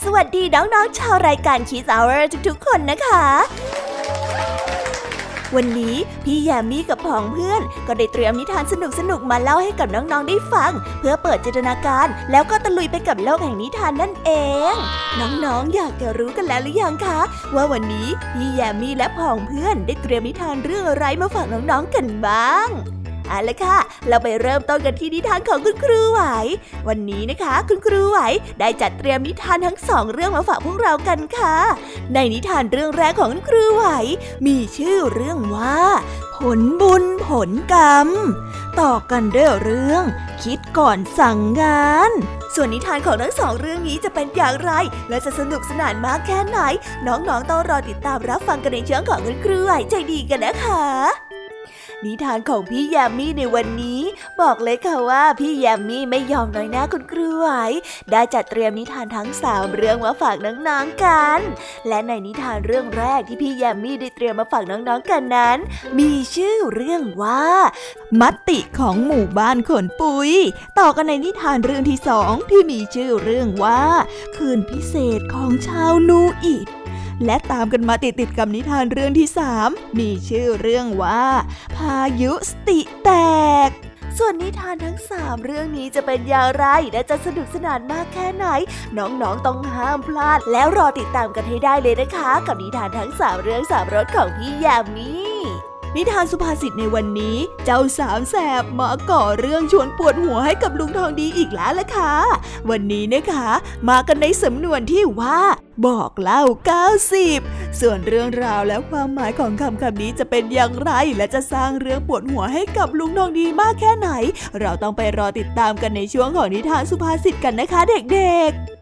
สวัสดีน้องๆชาวรายการ Kiss Hour ทุกๆคนนะคะ วันนี้พี่แยมมี่กับผองเพื่อน ก็ได้เตรียมนิทานสนุกๆมาเล่าให้กับน้องๆได้ฟัง เพื่อเปิดจินตนาการ แล้วก็ตะลุยไปกับโลกแห่งนิทานนั่นเอง น้องๆอยากจะรู้กันแล้วหรือยังคะ ว่าวันนี้พี่แยมมี่และผองเพื่อนได้เตรียมนิทานเรื่องอะไรมาฝากน้องๆกันบ้าง เอาละค่ะ เราไปเริ่มต้นกันที่นิทานของคุณครูไหว วันนี้นะคะ คุณครูไหวได้จัดเตรียมนิทานทั้งสองเรื่องมาฝากพวกเรากันค่ะ ในนิทานเรื่องแรกของคุณครูไหว มีชื่อเรื่องว่า ผลบุญผลกรรม ต่อกันด้วยเรื่อง คิดก่อนสั่งงาน ส่วนนิทานของทั้งสองเรื่องนี้จะเป็นอย่างไร และจะสนุกสนานมากแค่ไหน น้องๆต้องรอติดตามรับฟังกันในเชิงของคุณครูไหวใจดีกันนะคะ นิทานของพี่ยมมี่ในวันนี้ บอกเลยค่ะว่าพี่ยมมี่ไม่ยอมน้อยหน้าคุณครูไหวได้จัดเตรียมนิทานทั้งสามเรื่องมาฝากน้องๆกัน และในนิทานเรื่องแรกที่พี่ยมมี่ได้เตรียมมาฝากน้องๆกันนั้น มีชื่อเรื่องว่า มัติของหมู่บ้านขนปุย ต่อกันในนิทานเรื่องที่สองที่มีชื่อเรื่องว่า คืนพิเศษของชาวนูอิด และตามกันมาติดติดกับนิทานเรื่องที่สามมีชื่อเรื่องว่า พายุสติแตก ส่วนนิทานทั้งสามเรื่องนี้จะเป็นอย่างไร และจะสนุกสนานมากแค่ไหน น้องๆต้องห้ามพลาด แล้วรอติดตามกันให้ได้เลยนะคะ กับนิทานทั้งสามเรื่องสามรสของพี่ยามี นิทานสุภาษิตในวันนี้ เจ้าสามแสบมาก่อเรื่องชวนปวดหัวให้กับลุงทองดีอีกแล้วล่ะค่ะ วันนี้นะคะ มากันในสำนวนที่ว่า บอกเล่า 90 ส่วนเรื่องราวและความหมายของคำคำนี้จะเป็นอย่างไร และจะสร้างเรื่องปวดหัวให้กับลุงทองดีมากแค่ไหน เราต้องไปรอติดตามกันในช่วงของนิทานสุภาษิตกันนะคะเด็กๆ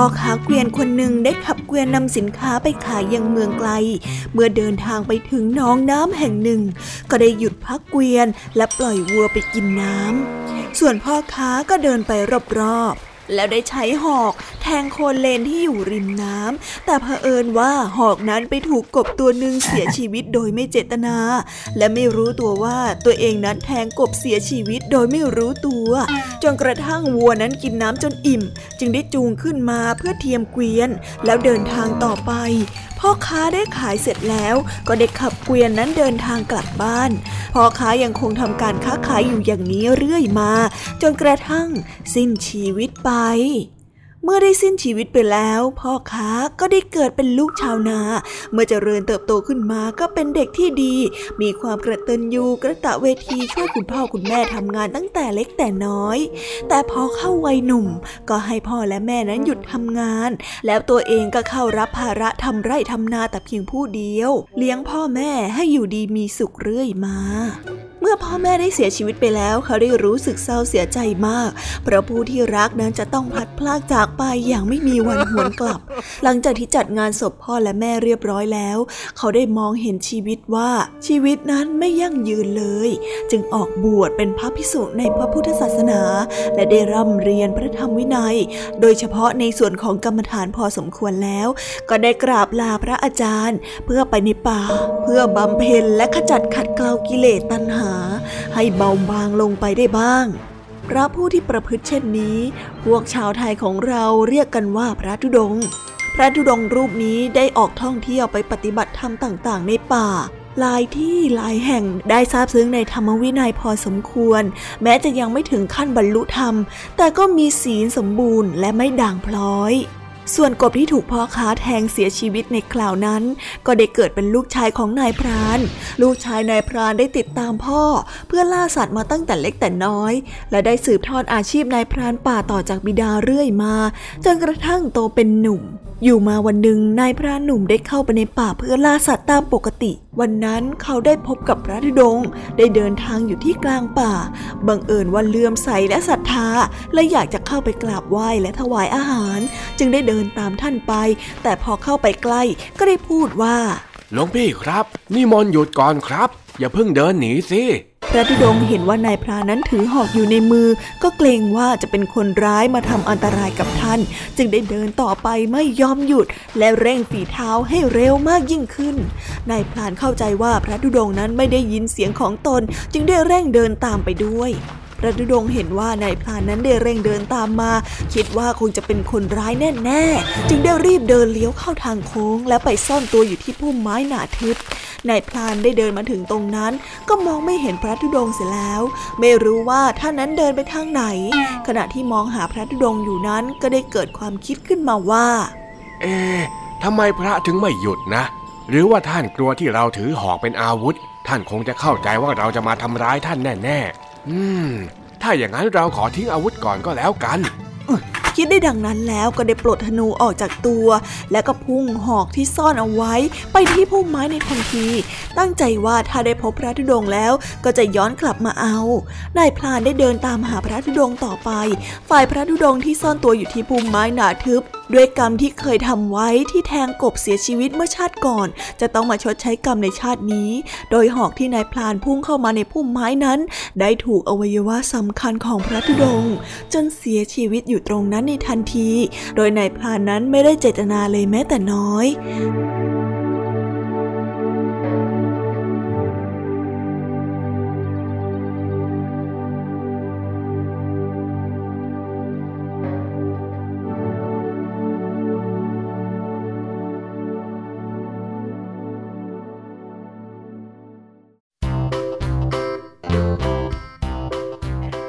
พ่อค้าเกวียนคนหนึ่งได้ขับเกวียนนำสินค้าไปขายยังเมืองไกล เมื่อเดินทางไปถึงน้องน้ำแห่งหนึ่ง ก็ได้หยุดพักเกวียนและปล่อยวัวไปกินน้ำส่วนพ่อค้าก็เดินไปรอบๆแล้วได้ใช้หอก แทงโคนเลนที่อยู่ริมน้ำแต่เผอิญว่าหอกนั้นไปถูกกบตัวหนึ่งเสียชีวิตโดยไม่เจตนา และไม่รู้ตัวว่าตัวเองนั้นแทงกบเสียชีวิตโดยไม่รู้ตัว จนกระทั่งวัวนั้นกินน้ำจนอิ่ม จึงได้จูงขึ้นมาเพื่อเทียมเกวียน แล้วเดินทางต่อไปพ่อค้าได้ขายเสร็จแล้วก็ได้ขับเกวียนนั้นเดินทางกลับบ้านพ่อค้ายังคงทำการค้าขายอยู่อย่างนี้เรื่อยมา จนกระทั่งสิ้นชีวิตไป เมื่อได้สิ้นชีวิตไปแล้ว พ่อค้าก็ได้เกิดเป็นลูกชาวนา เมื่อเจริญเติบโตขึ้นมาก็เป็นเด็กที่ดี มีความกระตือยูกระตะเวทีช่วยคุณพ่อคุณแม่ทำงานตั้งแต่เล็กแต่น้อย แต่พอเข้าวัยหนุ่ม ก็ให้พ่อและแม่นั้นหยุดทำงาน แล้วตัวเองก็เข้ารับภาระทำไร่ทำนาแต่เพียงผู้เดียว เลี้ยงพ่อแม่ให้อยู่ดีมีสุขเรื่อยมาเมื่อพ่อแม่ได้เสียชีวิตไปแล้วเขาได้รู้สึกเศร้าเสียใจมาก เพราะผู้ที่รักนั้นจะต้องพัดพรากจากไปอย่างไม่มีวันหวนกลับ หลังจากที่จัดงานศพพ่อและแม่เรียบร้อยแล้ว เขาได้มองเห็นชีวิตว่าชีวิตนั้นไม่ยั่งยืนเลย จึงออกบวชเป็นพระภิกษุในพระพุทธศาสนา และได้ร่ำเรียนพระธรรมวินัย โดยเฉพาะในส่วนของกรรมฐานพอสมควรแล้ว ก็ได้กราบลาพระอาจารย์ เพื่อไปในป่า เพื่อบำเพ็ญและขจัดขัดเกลากิเลสตัณหา ให้เบาบางลงไปได้บ้าง พระผู้ที่ประพฤติเช่นนี้ พวกชาวไทยของเราเรียกกันว่าพระธุดงพระธุดงรูปนี้ได้ออกท่องเที่ยวไปปฏิบัติธรรมต่างๆ ในป่าหลายที่หลายแห่งได้ทราบซึ้งในธรรมวินัยพอสมควร แม้จะยังไม่ถึงขั้นบรรลุธรรม แต่ก็มีศีลสมบูรณ์และไม่ด่างพร้อย ส่วนกบที่ถูกพ่อค้าแทงเสียชีวิตในคราวนั้น ก็ได้เกิดเป็นลูกชายของนายพราน ลูกชายนายพรานได้ติดตามพ่อ เพื่อล่าสัตว์มาตั้งแต่เล็กแต่น้อย และได้สืบทอดอาชีพนายพรานป่าต่อจากบิดาเรื่อยมา จนกระทั่งโตเป็นหนุ่ม อยู่มาวันหนึ่งนายพรานหนุ่มได้เข้าไปในป่าเพื่อล่าสัตว์ตามปกติ วันนั้นเขาได้พบกับพระธุดงได้เดินทางอยู่ที่กลางป่า บังเอิญว่าเลื่อมใสและศรัทธาและอยากจะเข้าไปกราบไหว้และถวายอาหาร จึงได้เดินตามท่านไป แต่พอเข้าไปใกล้ก็ได้พูดว่าหลวงพี่ครับ นี่มนหยุดก่อนครับ อย่าเพิ่งเดินหนีสิพระธุดงเห็นว่านายพรานนั้นถือหอกอยู่ในมือ ก็เกรงว่าจะเป็นคนร้ายมาทำอันตรายกับท่าน จึงได้เดินต่อไปไม่ยอมหยุด และเร่งฝีเท้าให้เร็วมากยิ่งขึ้นนายพรานเข้าใจว่าพระธุดงนั้นไม่ได้ยินเสียงของตน จึงได้เร่งเดินตามไปด้วย พระธุดงเห็นว่านายพรานนั้นได้เร่งเดินตามมา คิดว่าคงจะเป็นคนร้ายแน่ๆ จึงได้รีบเดินเลี้ยวเข้าทางโค้ง และไปซ่อนตัวอยู่ที่พุ่มไม้หนาทึบนายพลานได้เดินมาถึงตรงนั้น ก็มองไม่เห็นพระธุดงเสียแล้ว ไม่รู้ว่าท่านนั้นเดินไปทางไหน ขณะที่มองหาพระธุดงอยู่นั้นก็ได้เกิดความคิดขึ้นมาว่า เอ๊ทำไมพระถึงไม่หยุดนะ หรือว่าท่านกลัวที่เราถือหอกเป็นอาวุธ ท่านคงจะเข้าใจว่าเราจะมาทำร้ายท่านแน่ๆ อืม ถ้าอย่างนั้นเราขอทิ้งอาวุธก่อนก็แล้วกันคิดได้ดังนั้นแล้วก็ได้ปลดธนูออกจากตัว แล้วก็พุ่งหอกที่ซ่อนเอาไว้ ไปที่พุ่มไม้ในทันที ตั้งใจว่าถ้าได้พบพระธุดงแล้ว ก็จะย้อนกลับมาเอานายพลานได้เดินตามหาพระธุดงต่อไป ฝ่ายพระธุดงที่ซ่อนตัวอยู่ที่พุ่มไม้หนาทึบ ด้วยกรรมที่เคยทำไว้ที่แทงกบเสียชีวิตเมื่อชาติก่อน จะต้องมาชดใช้กรรมในชาตินี้ โดยหอกที่นายพลานพุ่งเข้ามาในพุ่มไม้นั้น ได้ถูกอวัยวะสำคัญของพระธุดงค์จนเสียชีวิตอยู่ตรงนั้นในทันที โดยนายพลานนั้นไม่ได้เจตนาเลยแม้แต่น้อย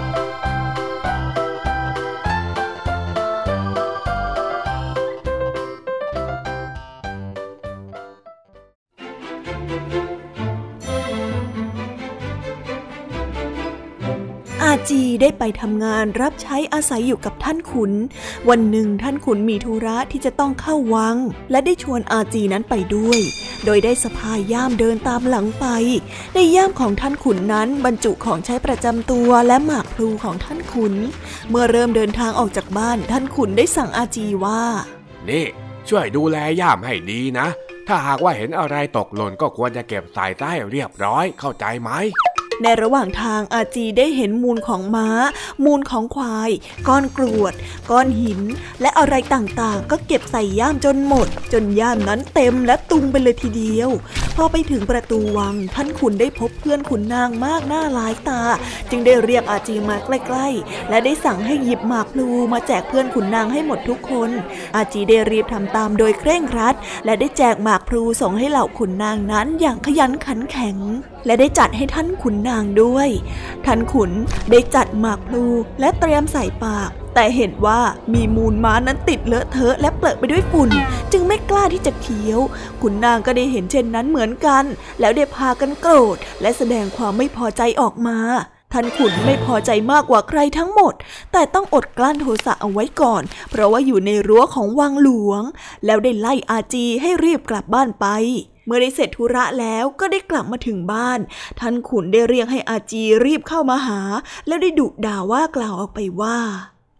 thank you อาจีได้ไปทำงานรับใช้อาศัยอยู่กับท่านขุน วันหนึ่งท่านขุนมีธุระที่จะต้องเข้าวัง และได้ชวนอาจีนั้นไปด้วย โดยได้สะพายย่ามเดินตามหลังไป ในย่ามของท่านขุนนั้นบรรจุของใช้ประจำตัวและหมากพลูของท่านขุน เมื่อเริ่มเดินทางออกจากบ้านท่านขุนได้สั่งอาจีว่า นี่ ช่วยดูแลย่ามให้ดีนะ ถ้าหากว่าเห็นอะไรตกหล่นก็ควรจะเก็บใส่ใต้เรียบร้อยเข้าใจไหม ในระหว่างทางอาจีได้เห็นมูลของม้า มูลของควาย ก้อนกรวด ก้อนหิน และอะไรต่างๆ ก็เก็บใส่ย่ามจนหมด จนย่ามนั้นเต็มและตุงไปเลยทีเดียว พอไปถึงประตูวัง ท่านขุนได้พบเพื่อนขุนนางมากหน้าหลายตา จึงได้เรียกอาจีมาใกล้ๆ และได้สั่งให้หยิบหมากพลูมาแจกเพื่อนขุนนางให้หมดทุกคน อาจีได้รีบทำตามโดยเคร่งครัด และได้แจกหมากพลูส่งให้เหล่าขุนนางนั้นอย่างขยันขันแข็งและได้จัดให้ท่านขุนนางด้วย ท่านขุนได้จัดหมากพลูและเตรียมใส่ปาก แต่เห็นว่ามีมูลม้านั้นติดเลอะเทอะและเปลอะไปด้วยฝุ่น จึงไม่กล้าที่จะเคี้ยว ขุนนางก็ได้เห็นเช่นนั้นเหมือนกัน แล้วได้พากันโกรธ และแสดงความไม่พอใจออกมาท่านขุนไม่พอใจมากกว่าใครทั้งหมด แต่ต้องอดกลั้นโทสะเอาไว้ก่อน เพราะว่าอยู่ในรั้วของวังหลวง แล้วได้ไล่อาจีให้รีบกลับบ้านไป มื่อได้เสร็จธุระแล้วก็ได้กลับมาถึงบ้าน ท่านขุนได้เรียกให้อาจีรีบเข้ามาหา แล้วได้ดุด่าว่ากล่าวออกไปว่า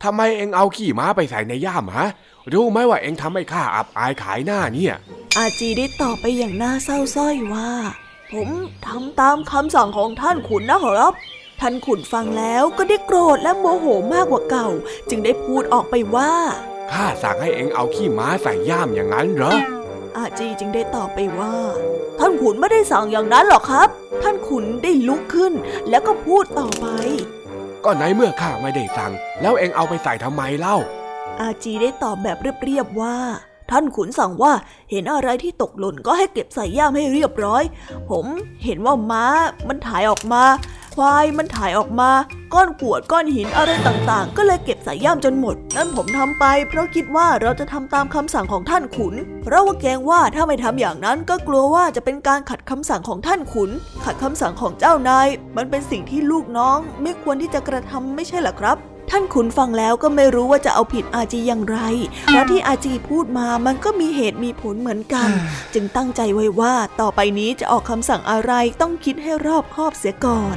ทำไมเอ็งเอาขี่ม้าไปใส่ในย่ามฮะรู้ไหมว่าเอ็งทำให้ข้าอับอายขายหน้าเนี่ย อาจีได้ตอบไปอย่างน่าเศร้าส้อยว่า ผมทำตามคำสั่งของท่านขุนนะครับท่านขุนฟังแล้วก็ได้โกรธและโมโหมากกว่าเก่า จึงได้พูดออกไปว่าข้าสั่งให้เอ็งเอาขี้ม้าใส่ย่ามอย่างนั้นเหรอ อาจีจึงได้ตอบไปว่า ท่านขุนไม่ได้สั่งอย่างนั้นหรอกครับ ท่านขุนได้ลุกขึ้น แล้วก็พูดต่อไป ก็ในเมื่อข้าไม่ได้สั่ง แล้วเองเอาไปใส่ทำไมเล่า อาจีได้ตอบแบบเรียบๆว่า ท่านขุนสั่งว่าเห็นอะไรที่ตกหล่นก็ให้เก็บใส่ย่ามให้เรียบร้อย ผมเห็นว่าม้ามันถ่ายออกมา ควายมันถ่ายออกมาก้อนกวดก้อนหินอะไรต่างๆ ก็เลยเก็บใส่ย่ามจนหมด นั่นผมทำไป เพราะคิดว่าเราจะทำตามคำสั่งของท่านขุน เพราะว่าแกงว่าถ้าไม่ทำอย่างนั้นก็กลัวว่าจะเป็นการขัดคำสั่งของท่านขุน ขัดคำสั่งของเจ้านาย มันเป็นสิ่งที่ลูกน้อง ไม่ควรที่จะกระทำไม่ใช่หรอครับ ท่านขุนฟังแล้วก็ไม่รู้ว่าจะเอาผิดอาจีอย่างไร เพราะที่อาจีพูดมามันก็มีเหตุมีผลเหมือนกัน จึงตั้งใจไว้ว่าต่อไปนี้จะออกคำสั่งอะไรต้องคิดให้รอบคอบเสียก่อน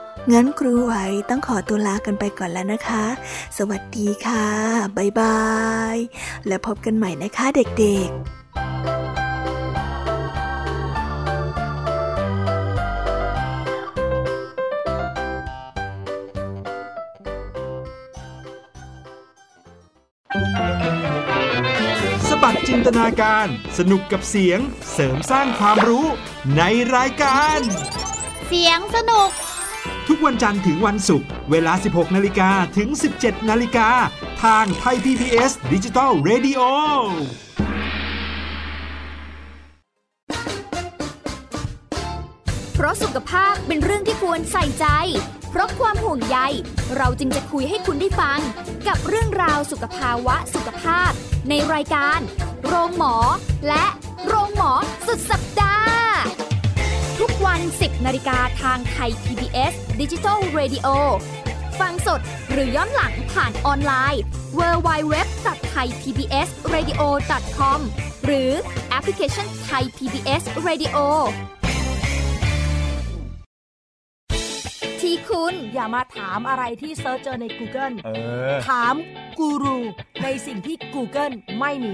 งั้นครูไหวต้องขอตัวลากันไปก่อนแล้วนะคะ สวัสดีค่ะบ๊ายบาย แล้วพบกันใหม่นะคะเด็กๆสบัดจินตนาการสนุกกับเสียงเสริมสร้างความรู้ในรายการ เสียงสนุก ทุกวันจันทร์ถึงวันศุกร์เวลา 16 นาฬิกาถึง 17 นาฬิกา ทางไทย PPS ดิจิตอล Radio เพราะสุขภาพเป็นเรื่องที่ควรใส่ใจ เพราะความห่วงใย เราจึงจะคุยให้คุณได้ฟัง กับเรื่องราวสุขภาวะสุขภาพ ในรายการ โรงหมอ และโรงหมอสุดสัปดาห์ ทุกวัน 10นาฬิกาทางไทย PBS Digital Radio ฟังสดหรือย้อนหลังผ่านออนไลน์ www.thaipbsradio.com หรือแอปพลิเคชัน Thai PBS Radio ที่คุณอย่ามาถามอะไรที่ search เจอใน Google เออถามกูรูในสิ่งที่ Google ไม่มี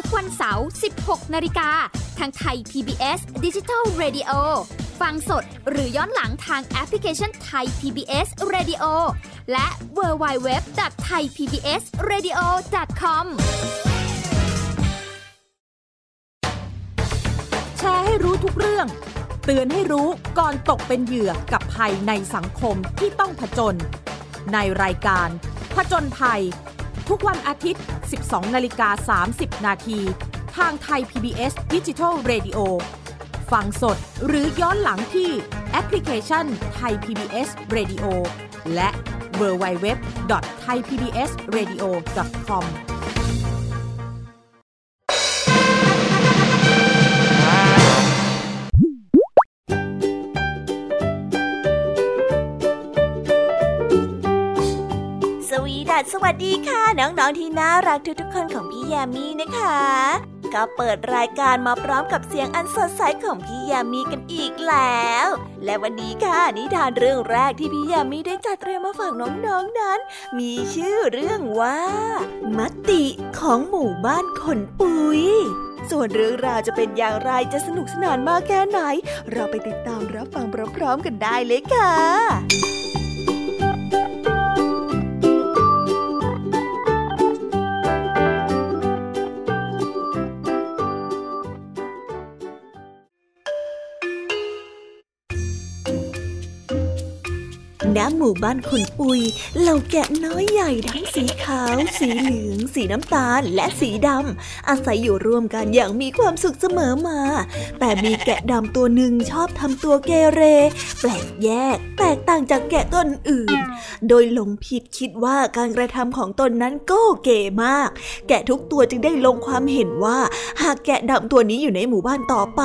ทุกวันเสาร์ 16 นาฬิกา ทางไทย PBS Digital Radio ฟังสดหรือย้อนหลังทางแอปพลิเคชันไทย PBS Radio และ w w w t h a i PBS Radio com แชร์ให้รู้ทุกเรื่อง เตือนให้รู้ก่อนตกเป็นเหยื่อกับภัยในสังคมที่ต้องผจญในรายการผจญภัย ทุกวันอาทิตย์ 12 นาฬิกา 30 นาที ทางไทย PBS Digital Radio ฟังสดหรือย้อนหลังที่แอปพลิเคชันไทย PBS Radio และ www.thaipbsradio.com สวัสวัสดีค่ะ น้องๆที่น่ารักทุกๆคนของพี่แยมมี่นะคะ ก็เปิดรายการมาพร้อมกับเสียงอันสดใสของพี่ยมมี่กันอีกแล้ว และวันนี้ค่ะนิทานเรื่องแรกที่พี่ยมมี่ได้จัดเตรียมมาฝากน้องๆนนั้น มีชื่อเรื่องว่า มติของหมู่บ้านขนปุยส่วนเรื่องราวจะเป็นอย่างไรจะสนุกสนานมากแค่ไหน เราไปติดตามรับฟังพร้อมๆกันได้เลยค่ะ ณหมู่บ้านขุนปุย เหล่าแกะน้อยใหญ่ทั้งสีขาว สีเหลือง สีน้ำตาล และสีดำอาศัยอยู่ร่วมกันอย่างมีความสุขเสมอมา แต่มีแกะดำตัวหนึ่งชอบทำตัวเกเร แปลกแยก แตกต่างจากแกะต้นอื่น โดยหลงผิดคิดว่าการกระทำของตนนั้นก็เก๋มาก แกะทุกตัวจึงได้ลงความเห็นว่า หากแกะดำตัวนี้อยู่ในหมู่บ้านต่อไป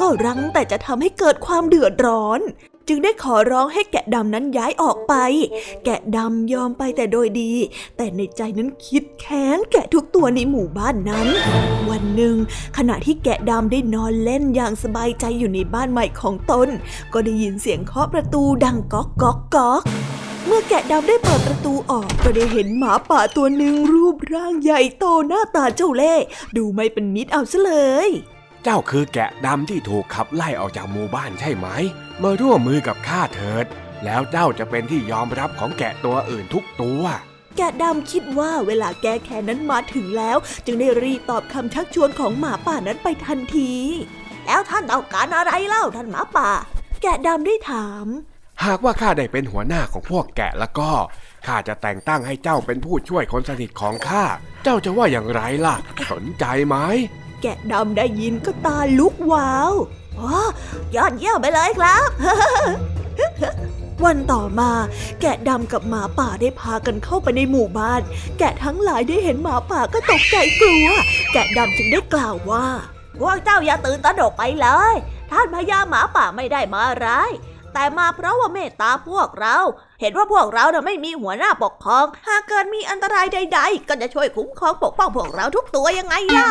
ก็รั้งแต่จะทำให้เกิดความเดือดร้อน จึงได้ขอร้องให้แกะดำนั้นย้ายออกไป แกะดำยอมไปแต่โดยดี แต่ในใจนั้นคิดแค้นแกะทุกตัวในหมู่บ้านนั้น วันหนึ่ง ขณะที่แกะดำได้นอนเล่นอย่างสบายใจอยู่ในบ้านใหม่ของตน ก็ได้ยินเสียงเคาะประตูดังก๊อกก๊อกก๊อกเมื่อแกะดำได้เปิดประตูออกก็ได้เห็นหมาป่าตัวหนึ่งรูปร่างใหญ่โตหน้าตาเจ้าเล่ห์ดูไม่เป็นมิตรเอาซะเลย จ้าคือแกะดำที่ถูกขับไล่ออกจากหมู่บ้านใช่ไหม มาร่วมมือกับข้าเถิด แล้วเจ้าจะเป็นที่ยอมรับของแกะตัวอื่นทุกตัว แกะดำคิดว่าเวลาแก้แค้นนั้นมาถึงแล้ว จึงได้รีบตอบคำชักชวนของหมาป่านั้นไปทันที แล้วท่านต้องการอะไรเล่าท่านหมาป่า แกะดำได้ถาม หากว่าข้าได้เป็นหัวหน้าของพวกแกะแล้วก็ข้าจะแต่งตั้งให้เจ้าเป็นผู้ช่วยคนสนิทของข้า เจ้าจะว่าอย่างไรล่ะ สนใจไหม แกะดำได้ยินก็ตาลุกวาวอ๋อยอดเยี่ยมไปเลยครับ วันต่อมา แกะดำกับหมาป่าได้พากันเข้าไปในหมู่บ้าน แกะทั้งหลายได้เห็นหมาป่าก็ตกใจกลัว แกะดำจึงได้กล่าวว่าพวกเจ้าอย่าตื่นตระหนกไปเลย ท่านพญาหมาป่าไม่ได้มาร้าย แต่มาเพราะว่าเมตตาพวกเรา เห็นว่าพวกเราน่ะไม่มีหัวหน้าปกครอง หากเกิดมีอันตรายใด ๆ ก็จะช่วยคุ้มครองปกป้องพวกเราทุกตัวยังไงล่ะ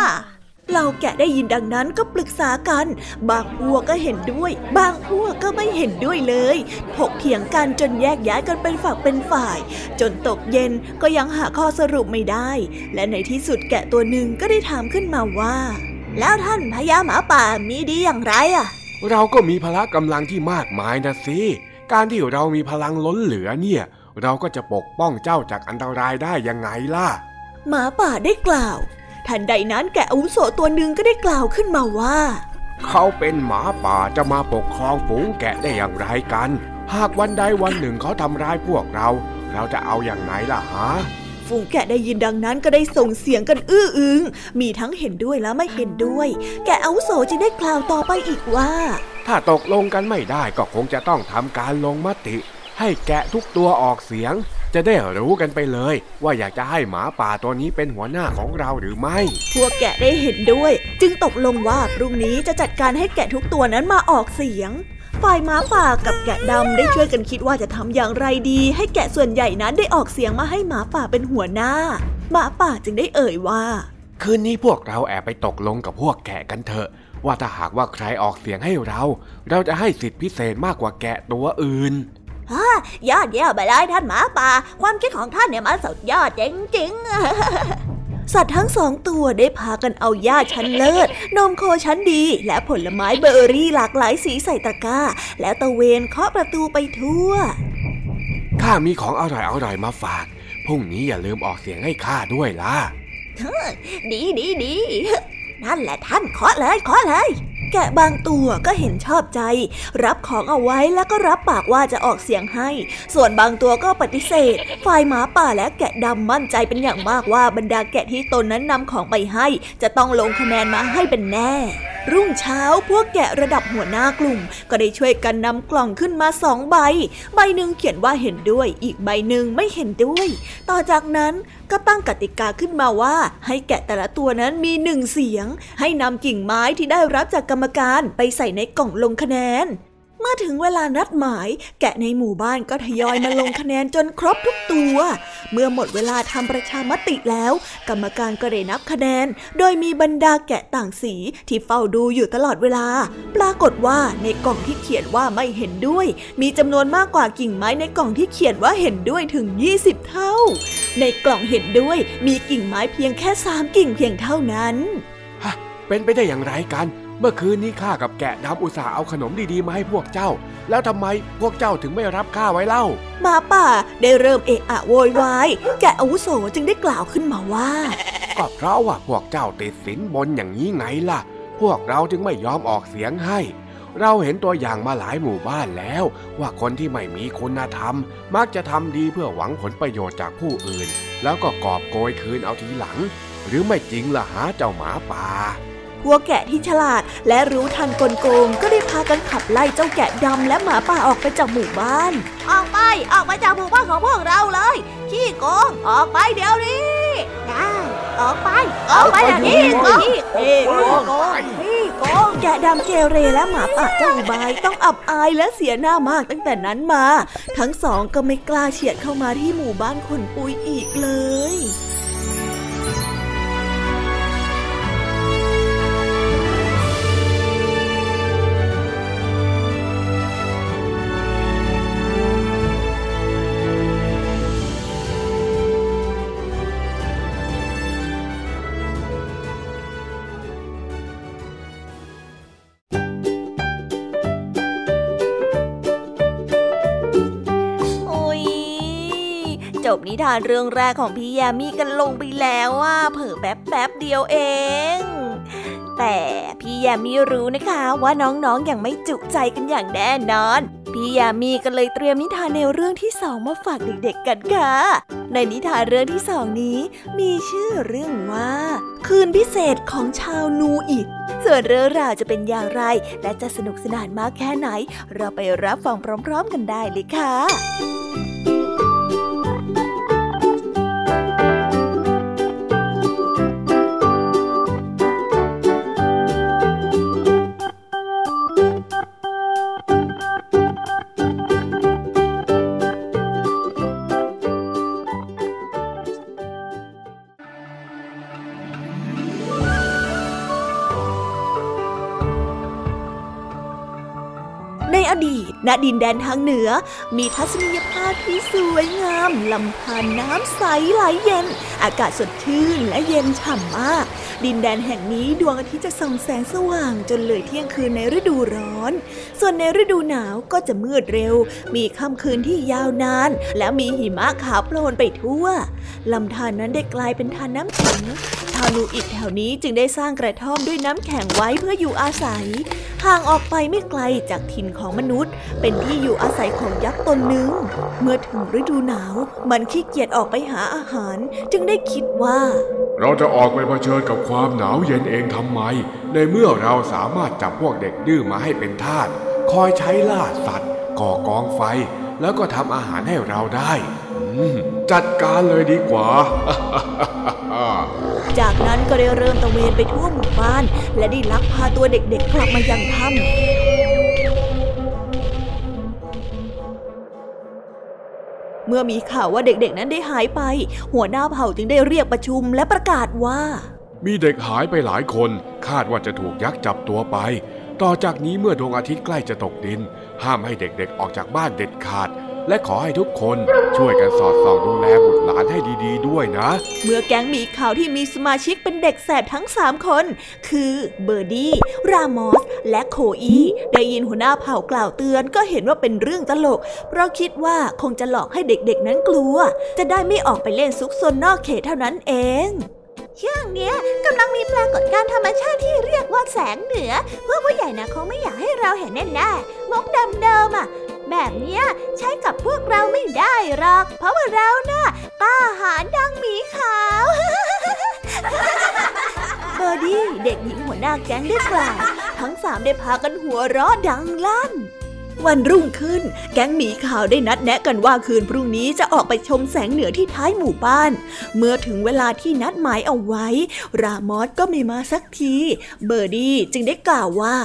เราแกะได้ยินดังนั้นก็ปรึกษากัน บางพวกก็เห็นด้วย บางพวกก็ไม่เห็นด้วยเลย ถกเถียงกันจนแยกย้ายกันเป็นฝักเป็นฝ่าย จนตกเย็นก็ยังหาข้อสรุปไม่ได้ และในที่สุดแกะตัวหนึ่งก็ได้ถามขึ้นมาว่า แล้วท่านพญาหมาป่ามีดีอย่างไรอะ เราก็มีพละกำลังที่มากมายนะสิการที่เรามีพลังล้นเหลือเนี่ย เราก็จะปกป้องเจ้าจากอันตรายได้ยังไงล่ะหมาป่าได้กล่าว ทันใดนั้นแกะอาวุโสตัวหนึ่งก็ได้กล่าวขึ้นมาว่า เขาเป็นหมาป่าจะมาปกครองฝูงแกะได้อย่างไรกัน หากวันใดวันหนึ่งเขาทำร้ายพวกเรา เราจะเอาอย่างไหนล่ะฮะฝูงแกะได้ยินดังนั้นก็ได้ส่งเสียงกันอื้ออึง มีทั้งเห็นด้วยและไม่เห็นด้วย แกะอาวุโสจึงได้กล่าวต่อไปอีกว่า ถ้าตกลงกันไม่ได้ก็คงจะต้องทำการลงมติ ให้แกะทุกตัวออกเสียง จะได้รู้กันไปเลย ว่าอยากจะให้หมาป่าตัวนี้เป็นหัวหน้าของเราหรือไม่ พวกแกะได้เห็นด้วย จึงตกลงว่าพรุ่งนี้จะจัดการให้แกะทุกตัวนั้นมาออกเสียง ฝ่ายหมาป่ากับแกะดำได้ช่วยกันคิดว่าจะทำอย่างไรดี ให้แกะส่วนใหญ่นั้นได้ออกเสียงมาให้หมาป่าเป็นหัวหน้า หมาป่าจึงได้เอ่ยว่า คืนนี้พวกเราแอบไปตกลงกับพวกแกะกันเถอะว่าถ้าหากว่าใครออกเสียงให้เรา เราจะให้สิทธิพิเศษมากกว่าแกะตัวอื่น ยอดเยี่ยมไปเลยท่านหมาป่า ความคิดของท่านเนี่ยมันสุดยอดจริงๆสัตว์ทั้งสองตัวได้พากันเอาหญ้าชั้นเลิศ นมโคชั้นดี และผลไม้เบอร์รี่หลากหลายสีใส่ตะกร้า แล้วตะเวนเคาะประตูไปทั่ว ข้ามีของอร่อยอร่อยๆมาฝาก พรุ่งนี้อย่าลืมออกเสียงให้ข้าด้วยล่ะ ดีดีดี นั่นแหละท่านเคาะเลยเคาะเลย แกะบางตัวก็เห็นชอบใจ รับของเอาไว้แล้วก็รับปากว่าจะออกเสียงให้ ส่วนบางตัวก็ปฏิเสธ ฝ่ายหมาป่าและแกะดำมั่นใจเป็นอย่างมากว่าบรรดาแกะที่ตนนั้นนำของไปให้ จะต้องลงคะแนนมาให้เป็นแน่ รุ่งเช้าพวกแกะระดับหัวหน้ากลุ่ม ก็ได้ช่วยกันนำกล่องขึ้นมาสองใบ ใบหนึ่งเขียนว่าเห็นด้วย อีกใบหนึ่งไม่เห็นด้วย ต่อจากนั้นก็ตั้งกติกาขึ้นมาว่า ให้แกะแต่ละตัวนั้นมีหนึ่งเสียง ให้นำกิ่งไม้ที่ได้รับจากกรรมการไปใส่ในกล่องลงคะแนน เมื่อถึงเวลานัดหมาย แกะในหมู่บ้านก็ทยอยมาลงคะแนนจนครบทุกตัว เมื่อหมดเวลาทำประชามติแล้ว กรรมการก็ได้นับคะแนน โดยมีบรรดาแกะต่างสีที่เฝ้าดูอยู่ตลอดเวลา ปรากฏว่าในกล่องที่เขียนว่าไม่เห็นด้วย มีจำนวนมากกว่ากิ่งไม้ในกล่องที่เขียนว่าเห็นด้วยถึง 20 เท่า ในกล่องเห็นด้วยมีกิ่งไม้เพียงแค่สามกิ่งเพียงเท่านั้น ฮะ เป็นไปได้อย่างไรกัน เมื่อคืนนี้ข้ากับแกะดำอุตส่าห์เอาขนมดีๆมาให้พวกเจ้า แล้วทำไมพวกเจ้าถึงไม่รับข้าไว้เล่าหมาป่าได้เริ่มเอะอะโวยวายแกะอาวุโสจึงได้กล่าวขึ้นมาว่า ก็เพราะว่าพวกเจ้าติดสินบนอย่างนี้ไงล่ะ พวกเราจึงไม่ยอมออกเสียงให้ เราเห็นตัวอย่างมาหลายหมู่บ้านแล้ว ว่าคนที่ไม่มีคุณธรรม มักจะทำดีเพื่อหวังผลประโยชน์จากผู้อื่น แล้วก็กอบโกยคืนเอาทีหลัง หรือไม่จริงล่ะหาเจ้าหมาป่า พวกแกะที่ฉลาดและรู้ทันกลโกงก็ได้พากันขับไล่เจ้าแกะดำและหมาป่าออกไปจากหมู่บ้าน ออกไปออกไปจากหมู่บ้านของพวกเราเลยขี้โกงออกไปเดี๋ยวนี้ได้ออกไปออกไปเดี๋ยวนี้ขี้โกงขี้โกงแกะดำเกเรและหมาป่าเจ้าอุบายต้องอับอายและเสียหน้ามากตั้งแต่นั้นมา ทั้งสองก็ไม่กล้าเฉียดเข้ามาที่หมู่บ้านคนปุยอีกเลย นิทานเรื่องแรกของพี่ยามีกันลงไปแล้วว่าเผอแป๊บแป๊บเดียวเอง แต่พี่ยามีรู้นะคะว่าน้องๆอย่างไม่จุใจกันอย่างแน่นอน พี่ยามีก็เลยเตรียมนิทานแนวเรื่องที่สองมาฝากเด็กๆกันค่ะ ในนิทานเรื่องที่สองนี้ มีชื่อเรื่องว่า คืนพิเศษของชาวนูอิดส่วนเรื่องราวจะเป็นอย่างไร และจะสนุกสนานมากแค่ไหน เราไปรับฟังพร้อม ๆ กันได้เลยค่ะ ณดินแดนทางเหนือ มีทัศนียภาพที่สวยงามลำธารน้ำใสไหลเย็น อากาศสดชื่นและเย็นฉ่ำมาก ดินแดนแห่งนี้ดวงอาทิตย์จะส่องแสงสว่างจนเลยเที่ยงคืนในฤดูร้อน ส่วนในฤดูหนาวก็จะมืดเร็ว มีค่ำคืนที่ยาวนาน และมีหิมะขาวโพลนไปทั่วลำธารนนั้นได้กลายเป็นทานน้ำแข็งชาวลูอิดแถวนี้จึงได้สร้างกระท่อมด้วยน้ำแข็งไว้เพื่ออยู่อาศัย ห่างออกไปไม่ไกลจากถิ่นของมนุษย์ เป็นที่อยู่อาศัยของยักษ์ตนหนึ่ง เมื่อถึงฤดูหนาว มันขี้เกียจออกไปหาอาหาร จึงได้คิดว่า เราจะออกไปเผชิญกับความหนาวเย็นเองทำไม ในเมื่อเราสามารถจับพวกเด็กดื้อมาให้เป็นทาสคอยใช้ล่าสัตว์ ก่อกองไฟ แล้วก็ทำอาหารให้เราได้จัดการเลยดีกว่า จากนั้นก็ได้เริ่มตะเวนไปทั่วหมู่บ้าน และได้ลักพาตัวเด็กๆกลับมายังถ้ำเมื่อมีข่าวว่าเด็กๆนั้นได้หายไป หัวหน้าเผ่าจึงได้เรียกประชุมและประกาศว่า มีเด็กหายไปหลายคน คาดว่าจะถูกยักษ์จับตัวไป ต่อจากนี้เมื่อดวงอาทิตย์ใกล้จะตกดิน ห้ามให้เด็กๆออกจากบ้านเด็ดขาด และขอให้ทุกคนช่วยกันสอดส่องดูแลบุตรหลานให้ดีๆ ด้วยนะ เมื่อแก๊งมีขาวที่มีสมาชิกเป็นเด็กแสบทั้งสามคน คือเบอร์ดี้ รามอส และโคอีได้ยินหัวหน้าเผ่ากล่าวเตือนก็เห็นว่าเป็นเรื่องตลก เพราะคิดว่าคงจะหลอกให้เด็กๆนั้นกลัว จะได้ไม่ออกไปเล่นซุกซนนอกเขตเท่านั้นเอง ช่วงเนี้ยกำลังมีปรากฏการณ์ธรรมชาติที่เรียกว่าแสงเหนือพวกผู้ใหญ่นะเขาไม่อยากให้เราเห็นแน่ๆมกดำเดิมอะ แบบเนี้ยใช้กับพวกเราไม่ได้หรอก เพราะว่าเราน่ะกล้าหาญดังหมีขาวเบอร์ดี้เด็กหญิงหัวหน้าแก๊งได้กล่าวทั้งสามได้พากันหัวเราะดังลั่น วันรุ่งขึ้น แก๊งหมีขาวได้นัดแนะกันว่าคืนพรุ่งนี้จะออกไปชมแสงเหนือที่ท้ายหมู่บ้าน เมื่อถึงเวลาที่นัดหมายเอาไว้ รามอสก็ไม่มาสักที เบอร์ดี้จึงได้กล่าวว่า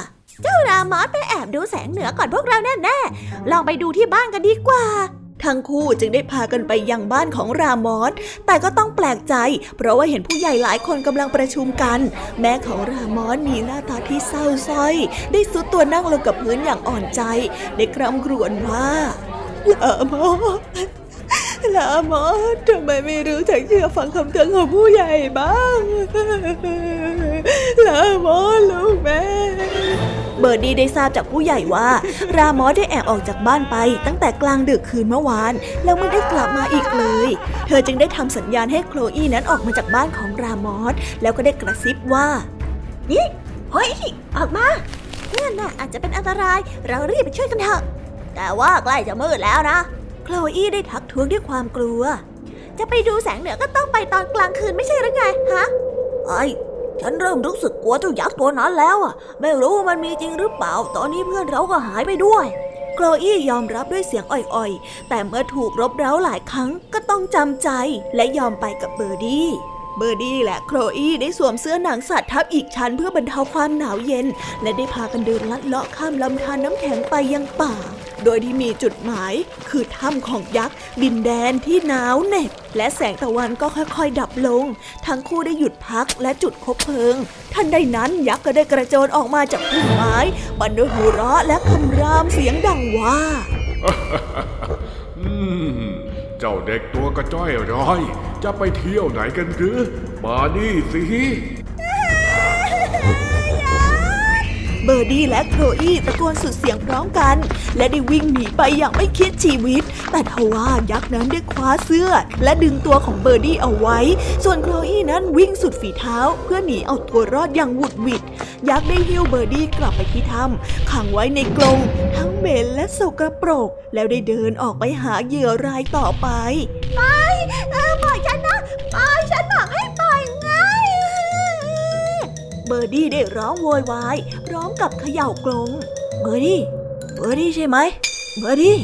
เจ้ารามอสไปแอบดูแสงเหนือก่อนพวกเราแน่ๆลองไปดูที่บ้านกันดีกว่า ทั้งคู่จึงได้พากันไปยังบ้านของรามอสแต่ก็ต้องแปลกใจ เพราะว่าเห็นผู้ใหญ่หลายคนกำลังประชุมกัน แม่ของรามอสมีหน้าตาที่เศร้าส้อย ได้สุดตัวนั่งลงกับพื้นอย่างอ่อนใจ ได้คร่ำครวญว่าลามอสลามอสทำไมไม่รู้จักเชื่อฟังคำเตือนของผู้ใหญ่บ้างรามอสลูกแม่ เบอร์ดี้ได้ทราบจากผู้ใหญ่ว่า รามอสได้แอบออกจากบ้านไป ตั้งแต่กลางดึกคืนเมื่อวาน แล้วไม่ได้กลับมาอีกเลย เธอจึงได้ทำสัญญาณให้โคลอีนั้นออกมาจากบ้านของรามอสแล้วก็ได้กระซิบว่า นี่เฮ้ยออกมาเพื่อนน่ะอาจจะเป็นอันตราย เรารีบไปช่วยกันเถอะ แต่ว่าใกล้จะมืดแล้วนะ โคลอีได้ทักท้วงด้วยความกลัว จะไปดูแสงเหนือก็ต้องไปตอนกลางคืนไม่ใช่หรือไงฮะไอ ฉันเริ่มรู้สึกกลัวเจ้ายักษ์ตัวนั้นแล้วอะ ไม่รู้ว่ามันมีจริงหรือเปล่า ตอนนี้เพื่อนเราก็หายไปด้วยโคลอี้ยอมรับด้วยเสียงอ่อยๆ แต่เมื่อถูกรบเร้าหลายครั้งก็ต้องจำใจและยอมไปกับเบอร์ดี้ เบอร์ดี้และโคลอี้ได้สวมเสื้อหนังสัตว์ทับอีกชั้นเพื่อบรรเทาความหนาวเย็น และได้พากันเดินลัดเลาะข้ามลำธารน้ำแข็งไปยังป่า โดยที่มีจุดหมายคือถ้ำของยักษ์ ดินแดนที่หนาวเหน็บและแสงตะวันก็ค่อยๆ ดับลง ทั้งคู่ได้หยุดพักและจุดคบเพลิงทันใดนั้นยักษ์ก็ได้กระโจนออกมาจากพุ่มไม้บรรด้วยหัวเราะและคำรามเสียงดังว่าเจ้าเด็กตัวกระจ้อยร้อย จะไปเที่ยวไหนกันหรือ มานี่สิ เบอร์ดี้และโคลอี้ตะโกนสุดเสียงพร้อมกัน และได้วิ่งหนีไปอย่างไม่คิดชีวิต แต่ทว่ายักษ์นั้นได้คว้าเสื้อ และดึงตัวของเบอร์ดี้เอาไว้ ส่วนโคลอี้นั้นวิ่งสุดฝีเท้า เพื่อหนีเอาตัวรอดอย่างหวุดหวิด ยักษ์ได้หิ้วเบอร์ดี้กลับไปที่ถ้ำขังไว้ในกรงทั้งเหม็นและสกปรก แล้วได้เดินออกไปหาเหยื่อรายต่อไป ไปเออปล่อยฉันนะปล่อยฉันบอกให้ปล่อย เบอร์ดี้ได้ร้องโวยวายพร้อมกับเขย่ากรงเบอร์ดี้ เบอร์ดี้ใช่ไหม เบอร์ดี้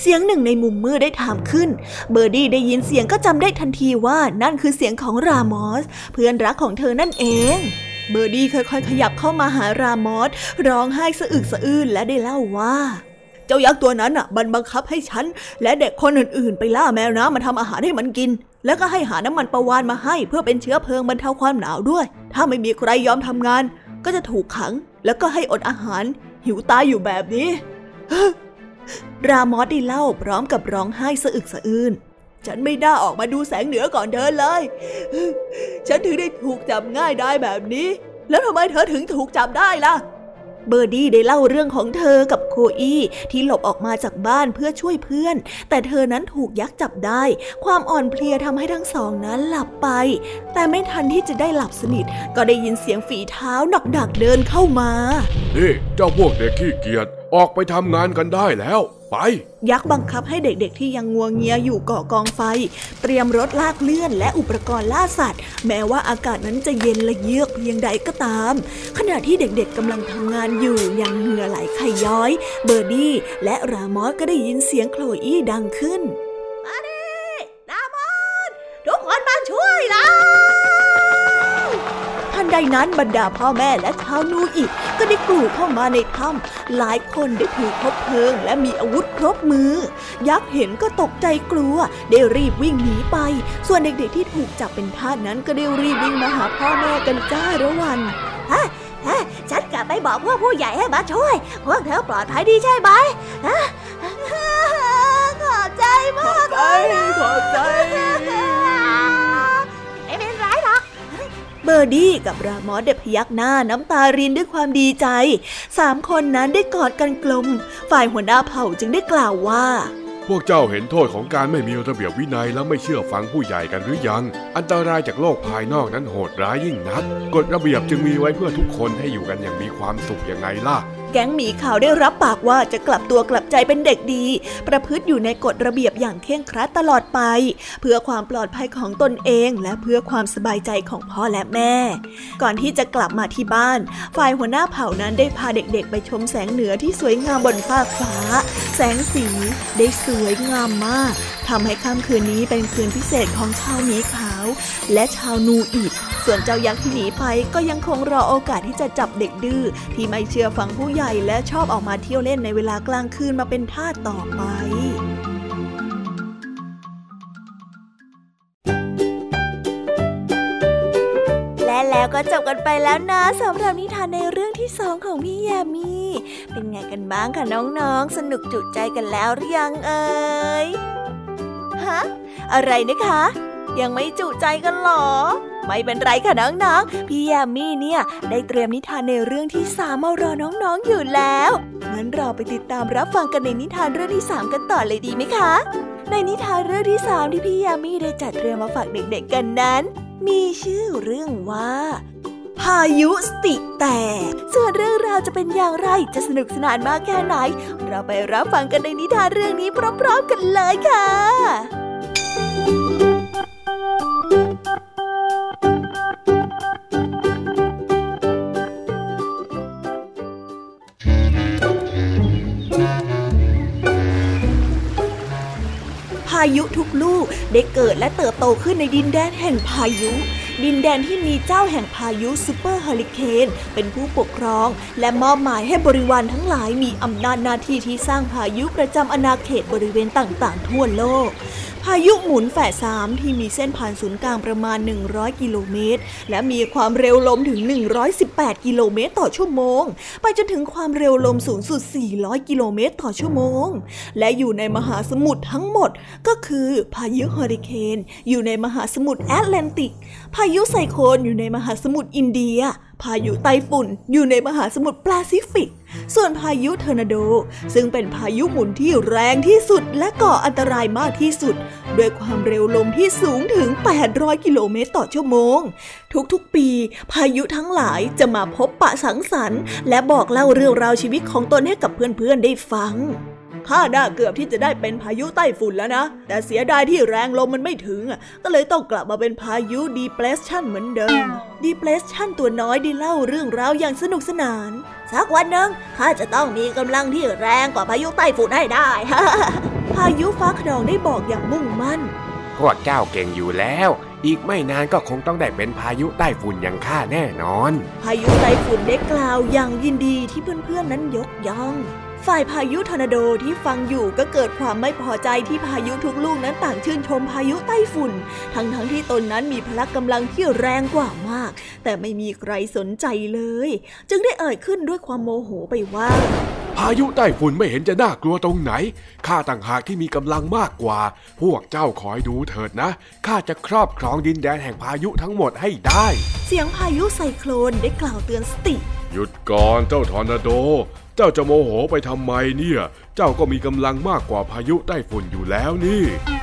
เสียงหนึ่งในมุมมืดได้ถามขึ้น เบอร์ดี้ได้ยินเสียงก็จำได้ทันทีว่านั่นคือเสียงของรามอส เพื่อนรักของเธอนั่นเองเบอร์ดี้ค่อยๆ ขยับเข้ามาหารามอส ร้องไห้สะอึกสะอื้นและได้เล่าว่า เจ้ายักษ์ตัวนั้นอะมันบังคับให้ฉัน และเด็กคนอื่นๆ ไปล่าแมวน้ำมาทำอาหารให้มันกิน แล้วก็ให้หาน้ำมันปลาวาฬมาให้เพื่อเป็นเชื้อเพลิงบรรเทาความหนาวด้วย ถ้าไม่มีใครยอมทำงาน ก็จะถูกขัง แล้วก็ให้อดอาหาร หิวตายอยู่แบบนี้ รามอสได้เล่าพร้อมกับร้องไห้สะอึกสะอื้นฉันไม่น่าออกมาดูแสงเหนือก่อนเธอเลย ฉันถึงได้ถูกจับง่ายได้แบบนี้ แล้วทำไมเธอถึงถูกจับได้ล่ะ เบอร์ดี้ได้เล่าเรื่องของเธอกับโคอี้ที่หลบออกมาจากบ้านเพื่อช่วยเพื่อน แต่เธอนั้นถูกยักษ์จับได้ ความอ่อนเพลียทำให้ทั้งสองนั้นหลับไป แต่ไม่ทันที่จะได้หลับสนิท ก็ได้ยินเสียงฝีเท้าหนักดักเดินเข้ามา นี่เจ้าพวกเด็กขี้เกียจออกไปทำงานกันได้แล้ว ไป ยักษ์บังคับให้เด็กๆ ที่ยังงัวงเงียอยู่ก่อกองไฟ เตรียมรถลากเลื่อนและอุปกรณ์ล่าสัตว์ แม้ว่าอากาศนั้นจะเย็นและเยือกเพียงใดก็ตาม ขณะที่เด็กๆกำลังทำงานอยู่อย่างเหงื่อไหลไคลย้อย เบอร์ดี้และรามอสก็ได้ยินเสียงโคลอี้ดังขึ้น ดนั้นบรรดาพ่อแม่และชาวนูอีกก็ได้กลูเข้ามาในถ้ำหลายคนได้ถือคบเพลิงและมีอาวุธครบมือ ยักษ์เห็นก็ตกใจกลัว ได้รีบวิ่งหนีไป ส่วนเด็กๆที่ถูกจับเป็นทาสนั้นก็ได้รีบวิ่งมาหาพ่อแม่กันจ้าระวันฮะฮะฉันกลับไปบอกพวกผู้ใหญ่ให้มาช่วย พวกเธอปลอดภัยดีใช่ไหมขอบใจมากเลยขอบใจ เบอร์ดี้กับรามอสเด็พยักหน้าน้ำตารินด้วยความดีใจ สามคนนั้นได้กอดกันกลม ฝ่ายหัวหน้าเผ่าจึงได้กล่าวว่า พวกเจ้าเห็นโทษของการไม่มีระเบียบวินัยและไม่เชื่อฟังผู้ใหญ่กันหรือยัง อันตรายจากโลกภายนอกนั้นโหดร้ายยิ่งนัก กฎระเบียบจึงมีไว้เพื่อทุกคนให้อยู่กันอย่างมีความสุขยังไงล่ะ แก๊งหมีขาวได้รับปากว่าจะกลับตัวกลับใจเป็นเด็กดี ประพฤติอยู่ในกฎระเบียบอย่างเคร่งครัดตลอดไป เพื่อความปลอดภัยของตนเองและเพื่อความสบายใจของพ่อและแม่ ก่อนที่จะกลับมาที่บ้าน ฝ่ายหัวหน้าเผ่านั้นได้พาเด็กๆ ไปชมแสงเหนือที่สวยงามบนฟาฟ้า แสงสีได้สวยงามมากทำให้ค่ำคืนนี้เป็นคืนพิเศษของชาวหมีขาว และชาวนูอีก ส่วนเจ้ายักษ์ที่หนีไปก็ยังคงรอโอกาสที่จะจับเด็กดื้อที่ไม่เชื่อฟังผู้ใหญ่และชอบออกมาเที่ยวเล่นในเวลากลางคืนมาเป็นทาสต่อไปและแล้วก็จบกันไปแล้วนะสำหรับนิทานในเรื่องที่สองของพี่ยามีเป็นไงกันบ้างคะน้องๆ สนุกจุใจกันแล้วหรือยังเอ่ยฮะอะไรนะคะ ยังไม่จุใจกันหรอ ไม่เป็นไรค่ะน้องๆ พี่ยามีเนี่ย ได้เตรียมนิทานในเรื่องที่สามมารอน้องๆอยู่แล้ว งั้นเราไปติดตามรับฟังกันในนิทานเรื่องที่สามกันต่อเลยดีไหมคะ ในนิทานเรื่องที่สามที่พี่ยามีได้จัดเตรียมมาฝากเด็กๆกันนั้น มีชื่อเรื่องว่าพายุสติแตกส่วนเรื่องราวจะเป็นอย่างไรจะสนุกสนานมากแค่ไหน เราไปรับฟังกันในนิทานเรื่องนี้พร้อมๆกันเลยค่ะายุทุกลูกได้เกิดและเติบโตขึ้นในดินแดนแห่งพายุ ดินแดนที่มีเจ้าแห่งพายุซูเปอร์เฮอริเคนเป็นผู้ปกครอง และมอบหมายให้บริวารทั้งหลายมีอำนาจหน้าที่ที่สร้างพายุประจำอาณาเขตบริเวณต่างๆ ทั่วโลก พายุหมุนแฝดสามที่มีเส้นผ่านศูนย์กลางประมาณ 100 กิโลเมตร และมีความเร็วลมถึง 118 กิโลเมตรต่อชั่วโมง ไปจนถึงความเร็วลมสูงสุด 400 กิโลเมตรต่อชั่วโมง และอยู่ในมหาสมุทรทั้งหมด ก็คือพายุเฮอริเคนอยู่ในมหาสมุทรแอตแลนติกพายุไซโคลนอยู่ในมหาสมุทรอินเดีย พายุไต้ฝุ่นอยู่ในมหาสมุทรแปซิฟิก ส่วนพายุทอร์นาโด ซึ่งเป็นพายุหมุนที่แรงที่สุดและก่ออันตรายมากที่สุด ด้วยความเร็วลมที่สูงถึง 800 กิโลเมตรต่อชั่วโมง ทุกๆปี พายุทั้งหลายจะมาพบปะสังสรรค์ และบอกเล่าเรื่องราวชีวิตของตนให้กับเพื่อนๆได้ฟัง ข้าน่าเกือบที่จะได้เป็นพายุไต้ฝุ่นแล้วนะ แต่เสียดายที่แรงลมมันไม่ถึง ก็เลยต้องกลับมาเป็นพายุดีเพลสชันเหมือนเดิม ดีเพลสชันตัวน้อยได้เล่าเรื่องราวอย่างสนุกสนาน สักวันหนึ่งข้าจะต้องมีกำลังที่แรงกว่าพายุไต้ฝุ่นให้ได้ พายุฟ้าขนองได้บอกอย่างมุ่งมั่น พวกเจ้าเก่งอยู่แล้วอีกไม่นานก็คงต้องได้เป็นพายุไต้ฝุ่นอย่างข้าแน่นอน พายุไต้ฝุ่นได้กล่าวอย่างยินดีที่เพื่อนๆนั้นยกย่อง ฝ่ายพายุทอร์นาโดที่ฟังอยู่ก็เกิดความไม่พอใจที่พายุทุกลูกนั้นต่างชื่นชมพายุไต้ฝุ่น ทั้งๆทที่ตนนั้นมีพละกำลังที่แรงกว่ามาก แต่ไม่มีใครสนใจเลย จึงได้เอ่ยขึ้นด้วยความโมโหไปว่า พายุใต้ฝุ่นไม่เห็นจะน่ากลัวตรงไหน ข้าต่างหากที่มีกำลังมากกว่า พวกเจ้าคอยดูเถิดนะ ข้าจะครอบครองดินแดนแห่งพายุทั้งหมดให้ได้ เสียงพายุไซโคลนได้กล่าวเตือนสติ หยุดก่อนเจ้าทอร์นาโด เจ้าจะโมโหไปทำไมเนี่ย เจ้าก็มีกำลังมากกว่าพายุไต้ฝุ่นอยู่แล้วนี่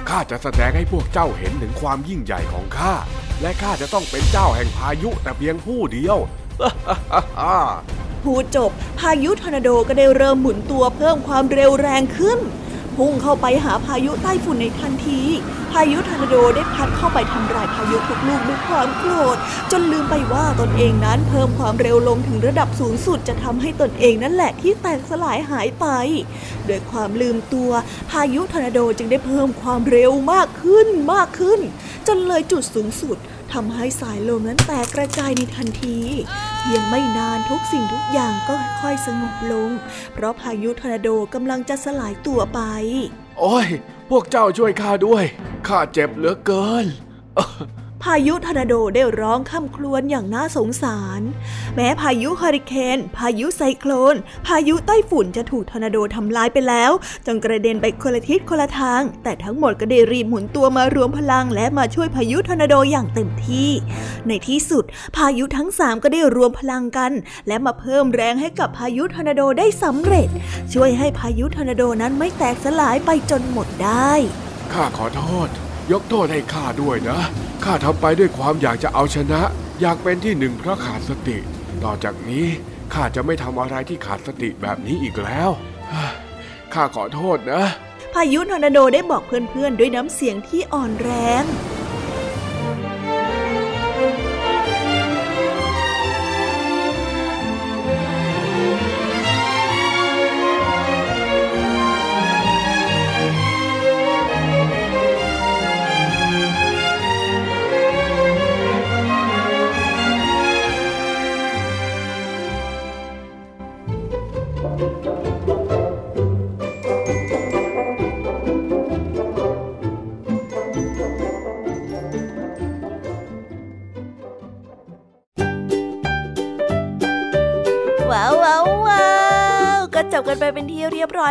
ข้าจะแสดงให้พวกเจ้าเห็นถึงความยิ่งใหญ่ของข้า และข้าจะต้องเป็นเจ้าแห่งพายุแต่เพียงผู้เดียวพูดจบ พายุทอร์นาโดก็ได้เริ่มหมุนตัวเพิ่มความเร็วแรงขึ้น พุ่งเข้าไปหาพายุไต้ฝุ่นในทันที พายุทอร์นาโดได้พัดเข้าไปทำลายพายุทุกลูกด้วยความโกรธ จนลืมไปว่าตนเองนั้นเพิ่มความเร็วลมถึงระดับสูงสุดจะทำให้ตนเองนั่นแหละที่แตกสลายหายไปด้วยความลืมตัว พายุทอร์นาโดจึงได้เพิ่มความเร็วมากขึ้นมากขึ้น จนเลยจุดสูงสุดทำให้สายลมนั้นแตกกระจายในทันที เพียงไม่นานทุกสิ่งทุกอย่างก็ค่อยสงบลง เพราะพายุทอร์นาโดกำลังจะสลายตัวไป โอ้ย พวกเจ้าช่วยข้าด้วย ข้าเจ็บเหลือเกิน พายุทอร์นาโดได้ร้องคร่ำครวญอย่างน่าสงสาร แม้พายุเฮอริเคน พายุไซโคลน พายุไต้ฝุ่นจะถูกทอร์นาโดทำลายไปแล้ว จนกระเด็นไปคนละทิศคนละทาง แต่ทั้งหมดก็ได้รีบหมุนตัวมารวมพลังและมาช่วยพายุทอร์นาโดอย่างเต็มที่ ในที่สุด พายุทั้งสามก็ได้รวมพลังกัน และมาเพิ่มแรงให้กับพายุทอร์นาโดได้สำเร็จ ช่วยให้พายุทอร์นาโดนั้นไม่แตกสลายไปจนหมดได้ ข้าขอโทษ ยกโทษให้ข้าด้วยนะ ข้าทำไปด้วยความอยากจะเอาชนะ อยากเป็นที่หนึ่งเพราะขาดสติ ต่อจากนี้ข้าจะไม่ทำอะไรที่ขาดสติแบบนี้อีกแล้ว ข้าขอโทษนะ พายุทอร์นาโดได้บอกเพื่อนๆด้วยน้ำเสียงที่อ่อนแรง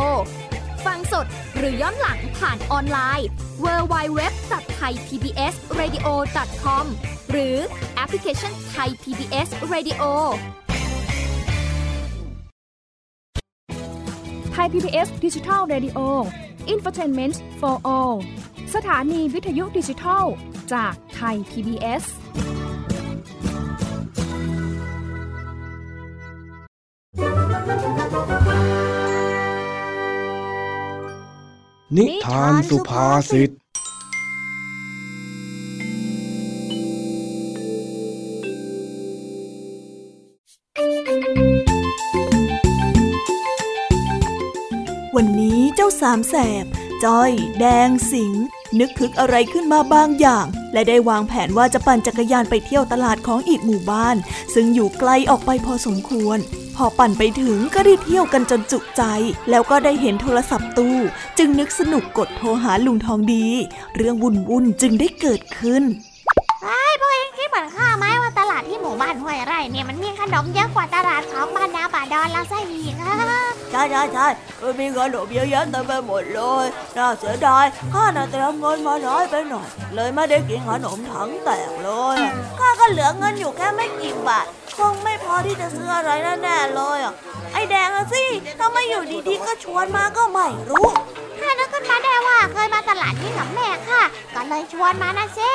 o ฟังสดหรือย้อนหลังผ่านออนไลน์ www.thaipbsradio.com หรือแอปพลิเคชัน Thai PBS Radio ไทย PBS ดิจิทัล Radio Infotainment for All สถานีวิทยุดิจิทัลจากไทย PBS นิทานสุภาษิต วันนี้เจ้าสามแสบ จ้อย แดงสิง นึกคึกอะไรขึ้นมาบางอย่าง และได้วางแผนว่าจะปั่นจักรยานไปเที่ยวตลาดของอีกหมู่บ้าน ซึ่งอยู่ไกลออกไปพอสมควร พอปั่นไปถึงก็ได้เที่ยวกันจนจุใจ แล้วก็ได้เห็นโทรศัพท์ตู้ จึงนึกสนุกกดโทรหาลุงทองดี เรื่องวุ่นวุ่นจึงได้เกิดขึ้นไอ้พวกเองคิดเหมือนข้าไหมว่าตลาดที่หมู่บ้านห้วยไร่เนี่ยมันมีขนมเยอะกว่าตลาดของบ้านนาป่าดอนเราซะอีกอะ ใช่ใช่ใช่มีขนมเยอะแยะเต็มไปหมดเลยน่าเสียดายข้าน่ะเตรียมเงินมาน้อยไปหน่อย เลยไม่ได้กินขนมถังแตกเลยข้าก็เหลือเงินอยู่แค่ไม่กี่บาทคงไม่พอที่จะซื้ออะไรแน่ๆเลยอะไอแดงอะสิถ้าไม่อยู่ดีๆก็ชวนมาก็ไม่รู้ข้านึกขึ้นมาได้ว่าเคยมาตลาดนี้กับแม่ค่ะ ก็เลยชวนมานะเซ่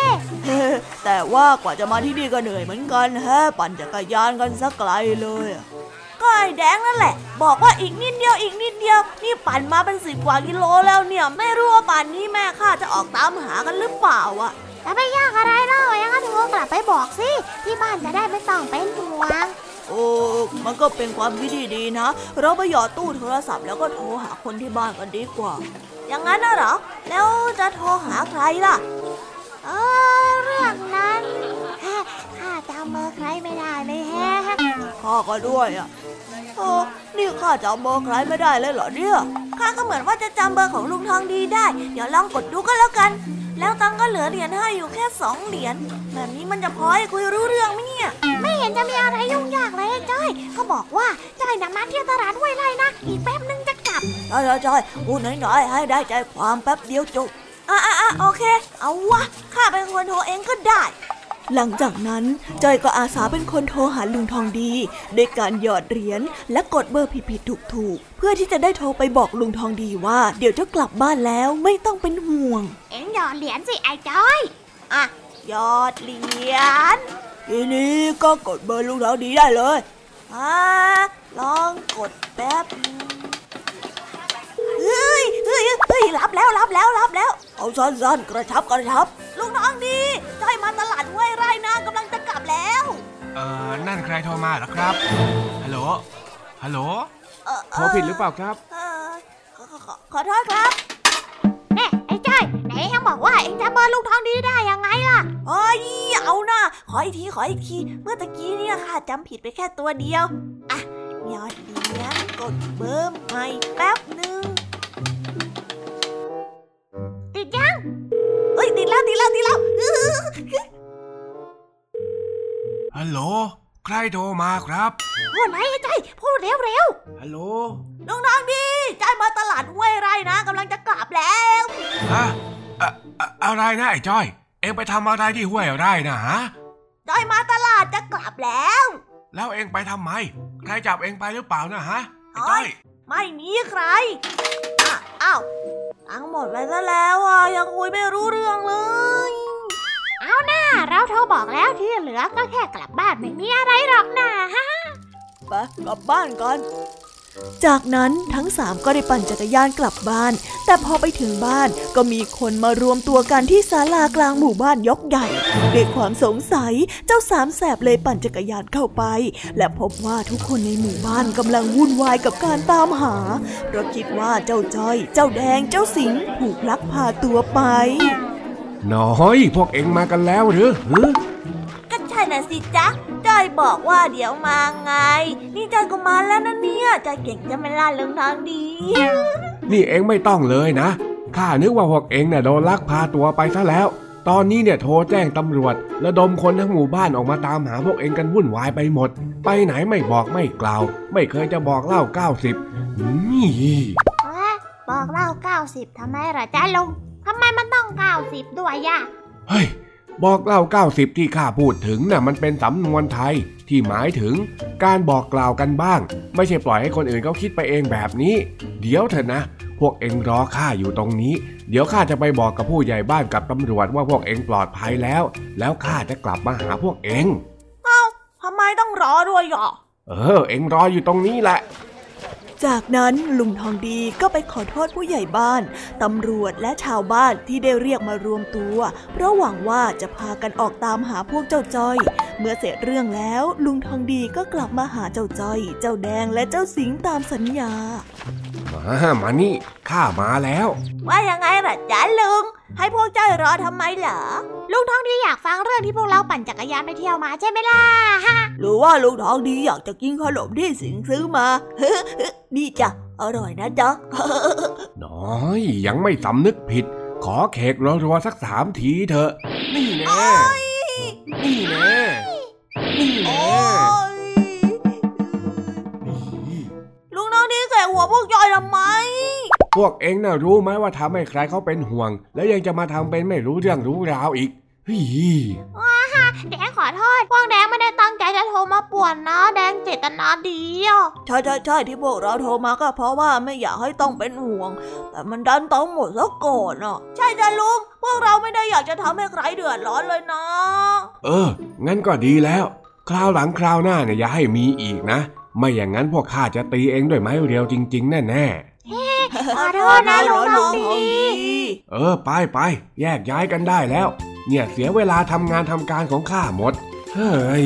แต่ว่ากว่าจะมาที่นี่ก็เหนื่อยเหมือนกันแฮะปั่นจักรยานกันสักไกลเลยอะ ก็ไอ้แดงนั่นแหละ บอกว่าอีกนิดเดียวอีกนิดเดียว นี่ปั่นมาเป็นสิบกว่ากิโลแล้วเนี่ย ไม่รู้ว่าป่านนี้แม่ข้าจะออกตามหากันหรือเปล่าอะแล้วไม่ยากอะไรเล่ายังก็โทรกลับไปบอกสิ ที่บ้านจะได้ไม่ต้องเป็นห่วงโอ้มันก็เป็นความคิดที่ดีนะ เราไปหยอดตู้โทรศัพท์แล้วก็โทรหาคนที่บ้านกันดีกว่า อย่างนั้นนะเหรอ แล้วจะโทรหาใครล่ะ เออเรื่องนั้นฮะข้าจำเบอร์ใครไม่ได้เลยแฮะข้าก็ด้วยอะ โอ้นี่ข้าจำเบอร์ใครไม่ได้เลยเหรอเนี่ย ข้าก็เหมือนว่าจะจำเบอร์ของลุงทองดีได้ เดี๋ยวลองกดดูก็แล้วกัน แล้วตังก็เหลือเหรียญให้อยู่แค่สองเหรียญ แบบนี้มันจะพอให้คุยรู้เรื่องไหมเนี่ย ไม่เห็นจะมีอะไรยุ่งยากเลยไอ้จ้อยก็บอกว่าจ้อยนำมาเที่ยวตลาดห้วยไร่นะ อีกแป๊บนึงจะกลับใช่ใช่ใช่พูดน้อยๆให้ได้ใจความแป๊บเดียวจบอะอะอะโอเค เอาวะ ข้าเป็นคนโทรเองก็ได้ หลังจากนั้นจอยก็อาสาเป็นคนโทรหาลุงทองดีด้วยการหยอดเหรียญและกดเบอร์ผิดๆถูกๆ เพื่อที่จะได้โทรไปบอกลุงทองดีว่าเดี๋ยวจะกลับบ้านแล้วไม่ต้องเป็นห่วง เอ็งหยอดเหรียญสิไอ้จ้อยอะหยอดเหรียญทีนี้ก็กดเบอร์ลุงทองดีได้เลยอ่าลองกดแป๊บนึง เฮ้ยเฮ้ยเฮ้ยรับแล้วรับแล้วรับแล้ว เอาสั้นๆกระชับกระชับลุงทองดีจอยมาตลาดห้วยไร่นะกำลังจะกลับแล้ว เอ่อ นั่นใครโทรมาเหรอครับ ฮัลโหล ฮัลโหลเอ่อโทรผิดหรือเปล่าครับเอ่อขอขอขอขอโทษครับแน่ไอ้จ้อยไหนเอ็งบอกว่าเอ็งจำเบอร์ลุงทองดีได้ยังไงล่ะเฮ้ยเอานะขออีกทีขออีกที เมื่อตะกี้เนี่ยค่ะจำผิดไปแค่ตัวเดียว อะ ยอดเหรียญกดเบอร์ใหม่แป๊บหนึ่งติดยังเฮ้ยติดแล้วติดแล้วติดแล้วฮัลโหลใครโทรมาครับพูดไหนไอ้จ้อยพูดเร็วฮัลโหลน้องทางดีใจายมาตลาดห้วยไร่นะกำลังจะกลับแล้วฮะอะอะอะไรนะไอ้จ้อย เอ็งไปทำอะไรที่ห้วยไร่นะฮะจอยมาตลาดจะกลับแล้ว แล้วเอ็งไปทำไมใครจับเอ็งไปหรือเปล่านะฮะไอ้จ้อยไม่มีใครอะอ้าวตังค์หมดไปซะแล้วอะยังคุยไม่รู้เรื่องเลยๆเอาหน้าเราโทรบอกแล้วที่เหลือก็แค่กลับบ้านไม่มีอะไรหรอกนะฮะไปกลับบ้านกัน จากนั้นทั้งสามก็ได้ปั่นจักรยานกลับบ้าน แต่พอไปถึงบ้านก็มีคนมารวมตัวกันที่ศาลากลางหมู่บ้านยกใหญ่ด้วยความสงสัยเจ้าสามแสบเลยปั่นจักรยานเข้าไป และพบว่าทุกคนในหมู่บ้านกำลังวุ่นวายกับการตามหา เพราะคิดว่าเจ้าจ้อย เจ้าแดง เจ้าสิงถูกลักพาตัวไป น้อย พวกเอ็งมากันแล้วหรือ ช่น่ะสิจ๊ะจอยบอกว่าเดี๋ยวมาไง นี่จอยก็มาแล้วนะเนี่ยจอยเก่งจะไม่ล่าเรื่องทางดี นี่เอ็งไม่ต้องเลยนะ ข้านึกว่าพวกเอ็งเนี่ยโดนลักพาตัวไปซะแล้ว ตอนนี้เนี่ยโทรแจ้งตำรวจระดมคนทั้งหมู่บ้านออกมาตามหาพวกเอ็งกันวุ่นวายไปหมด ไปไหนไม่บอกไม่กล่าว ไม่เคยจะบอกเล่าเก้าสิบนี่เอ๊ะบอกเล่า90ทำไมเหรอจ๊ะลุงทำไมมันต้อง90ด้วยย่ะเฮ้ย บอกเล่าเก้าสิบที่ข้าพูดถึงน่ะมันเป็นสำนวนไทยที่หมายถึงการบอกกล่าวกันบ้าง ไม่ใช่ปล่อยให้คนอื่นเขาคิดไปเองแบบนี้ เดี๋ยวเถอะนะ พวกเอ็งรอข้าอยู่ตรงนี้ เดี๋ยวข้าจะไปบอกกับผู้ใหญ่บ้านกับตำรวจว่าพวกเอ็งปลอดภัยแล้ว แล้วข้าจะกลับมาหาพวกเอ็งทำไมต้องรอด้วยอะเออ เอ็งรออยู่ตรงนี้แหละ จากนั้นลุงทองดีก็ไปขอโทษผู้ใหญ่บ้าน ตำรวจและชาวบ้านที่ได้เรียกมารวมตัว เพราะหวังว่าจะพากันออกตามหาพวกเจ้าจ้อย เมื่อเสร็จเรื่องแล้วลุงทองดีก็กลับมาหาเจ้าจ้อย เจ้าแดงและเจ้าสิงห์ตามสัญญาอ่มานี่ ข้ามาแล้ว ว่ายังไงล่ะจ๊ะลุง ให้พวกเจ้ารอทำไมเหรอ ลุงทองดีอยากฟังเรื่องที่พวกเราปั่นจักรยานไปเที่ยวมาใช่ไหมล่ะฮะหรือว่าลุงทองดีอยากจะกินขนมที่สิงซื้อมา นี่จ้ะอร่อยนะจ๊ะ น้อยยังไม่สำนึกผิด ขอเค้กรัวๆสักสามทีเถอะ นี่แน่นี่แน่นี่แน่ลุงทองดีแก่หัวพวกจอยทำไม พวกเองน่ะรู้ไหมว่าทำให้ใครเขาเป็นห่วง แล้วยังจะมาทำเป็นไม่รู้เรื่องรู้ราวอีกเฮ้ยแดงขอโทษ พวกแดงไม่ได้ตั้งใจจะโทรมาป่วนนะ แดงเจตนาดีอะใช่ใช่ใช่ที่พวกเราโทรมาก็เพราะว่าไม่อยากให้ต้องเป็นห่วง แต่มันดันต้องหมดซะก่อนอะ ใช่จ้ะลุง พวกเราไม่ได้อยากจะทำให้ใครเดือดร้อนเลยนะ เออ งั้นก็ดีแล้ว คราวหลังคราวหน้าเนี่ยอย่าให้มีอีกนะ ไม่อย่างนั้นพวกข้าจะตีเองด้วยไม้เรียวจริง ๆ แน่ๆ ขอโทษนะลุงทองดีเออไปไปแยกย้ายกันได้แล้ว เนี่ยเสียเวลาทำงานทำการของข้าหมด เฮ้ย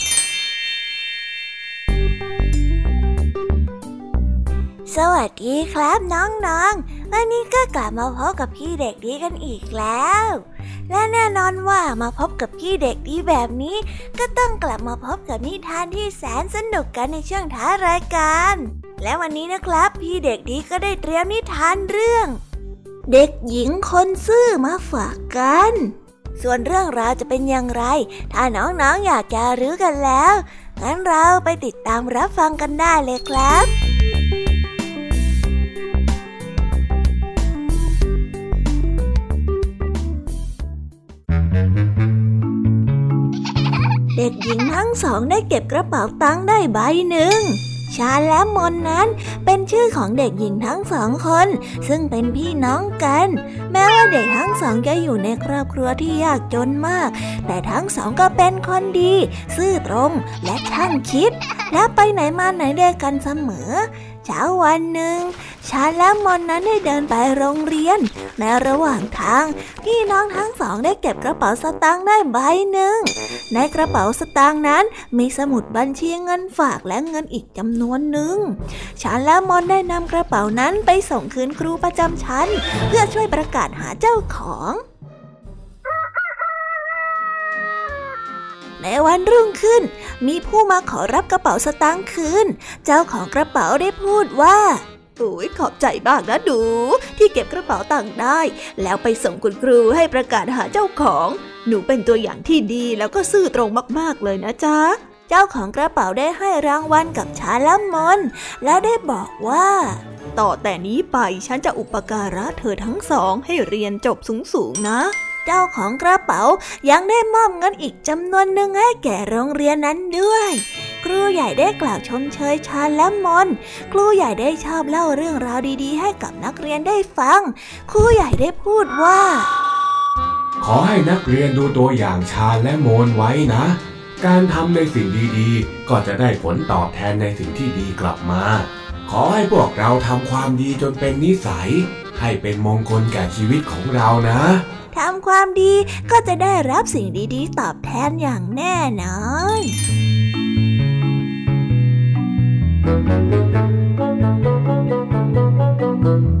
สวัสดีครับน้องๆ วันนี้ก็กลับมาพบกับพี่เด็กดีกันอีกแล้ว และแน่นอนว่ามาพบกับพี่เด็กดีแบบนี้ ก็ต้องกลับมาพบกับนิทานที่แสนสนุกกันในช่วงท้ายรายการ และวันนี้นะครับ พี่เด็กดีก็ได้เตรียมนิทานเรื่อง เด็กหญิงคนซื่อมาฝากกัน ส่วนเรื่องราวจะเป็นอย่างไร ถ้าน้องๆออยากจะรู้กันแล้วงั้นเราไปติดตามรับฟังกันได้เลยครับ ด็กหญิงทั้งสองได้เก็บกระเป๋าตังค์ได้ใบหนึ่ง ชาและมนนั้นเป็นชื่อของเด็กหญิงทั้งสองคน ซึ่งเป็นพี่น้องกัน แม้ว่าเด็กทั้งสองจะอยู่ในครอบครัวที่ยากจนมาก แต่ทั้งสองก็เป็นคนดี ซื่อตรงและช่างคิด และไปไหนมาไหนด้วยกันเสมอเช้าวันหนึ่งชาและมอนนั้นได้เดินไปโรงเรียน ในระหว่างทาง พี่น้องทั้งสองได้เก็บกระเป๋าสตางค์ได้ใบหนึ่ง ในกระเป๋าสตางค์นั้นมีสมุดบัญชีเงินฝากและเงินอีกจำนวนหนึ่ง ฉันและมอนได้นำกระเป๋านั้นไปส่งคืนครูประจำชั้น เพื่อช่วยประกาศหาเจ้าของ ในวันรุ่งขึ้น มีผู้มาขอรับกระเป๋าสตางค์คืน เจ้าของกระเป๋าได้พูดว่าโอ้ยขอบใจมากนะดู ที่เก็บกระเป๋าตังค์ได้ แล้วไปส่งคุณครูให้ประกาศหาเจ้าของ หนูเป็นตัวอย่างที่ดีแล้วก็ซื่อตรงมากๆเลยนะจ๊ะ เจ้าของกระเป๋าได้ให้รางวัลกับชาละมนและได้บอกว่า ต่อแต่นี้ไปฉันจะอุปการะเธอทั้งสองให้เรียนจบสูงๆนะ เจ้าของกระเป๋ายังได้มอบเงินอีกจำนวนหนึ่งให้แก่โรงเรียนนั้นด้วย ครูใหญ่ได้กล่าวชมเชยชาและมนครูใหญ่ได้ชอบเล่าเรื่องราวดีๆ ให้กับนักเรียนได้ฟัง ครูใหญ่ได้พูดว่า ขอให้นักเรียนดูตัวอย่างชาญและโมนไว้นะ การทำในสิ่งดีๆ ก็จะได้ผลตอบแทนในสิ่งที่ดีกลับมา ขอให้พวกเราทำความดีจนเป็นนิสัย ให้เป็นมงคลแก่ชีวิตของเรานะ ทำความดีก็จะได้รับสิ่งดีๆ ตอบแทนอย่างแน่นอน thank you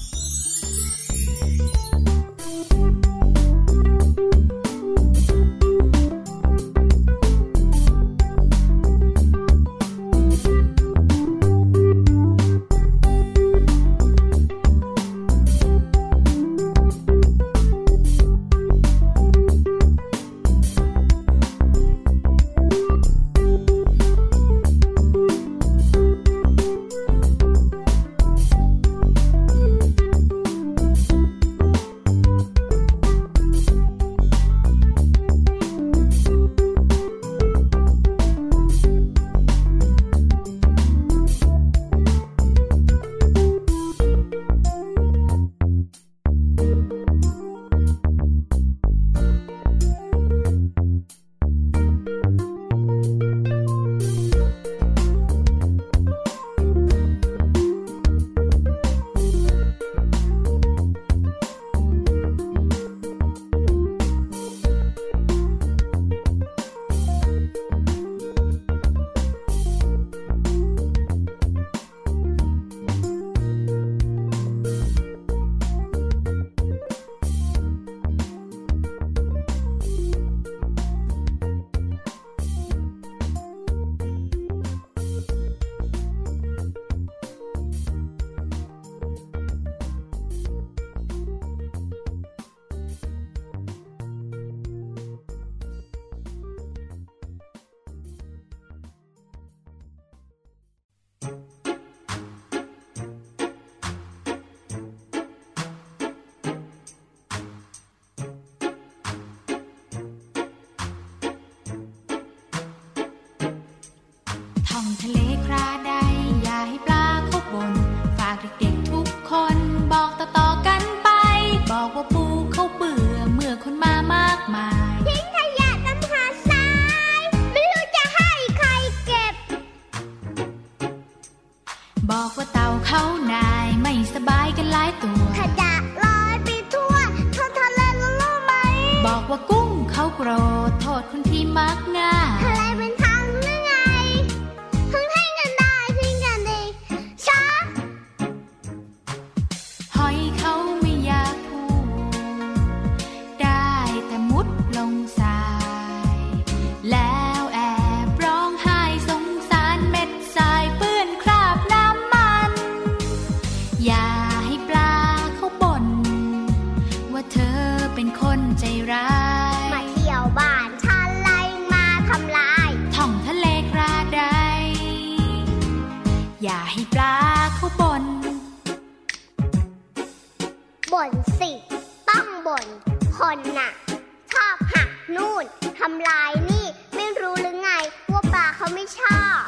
องทะเลคราด ชอบหักนู่นทำลายนี่ ไม่รู้หรือไงว่าปลาเขาไม่ชอบ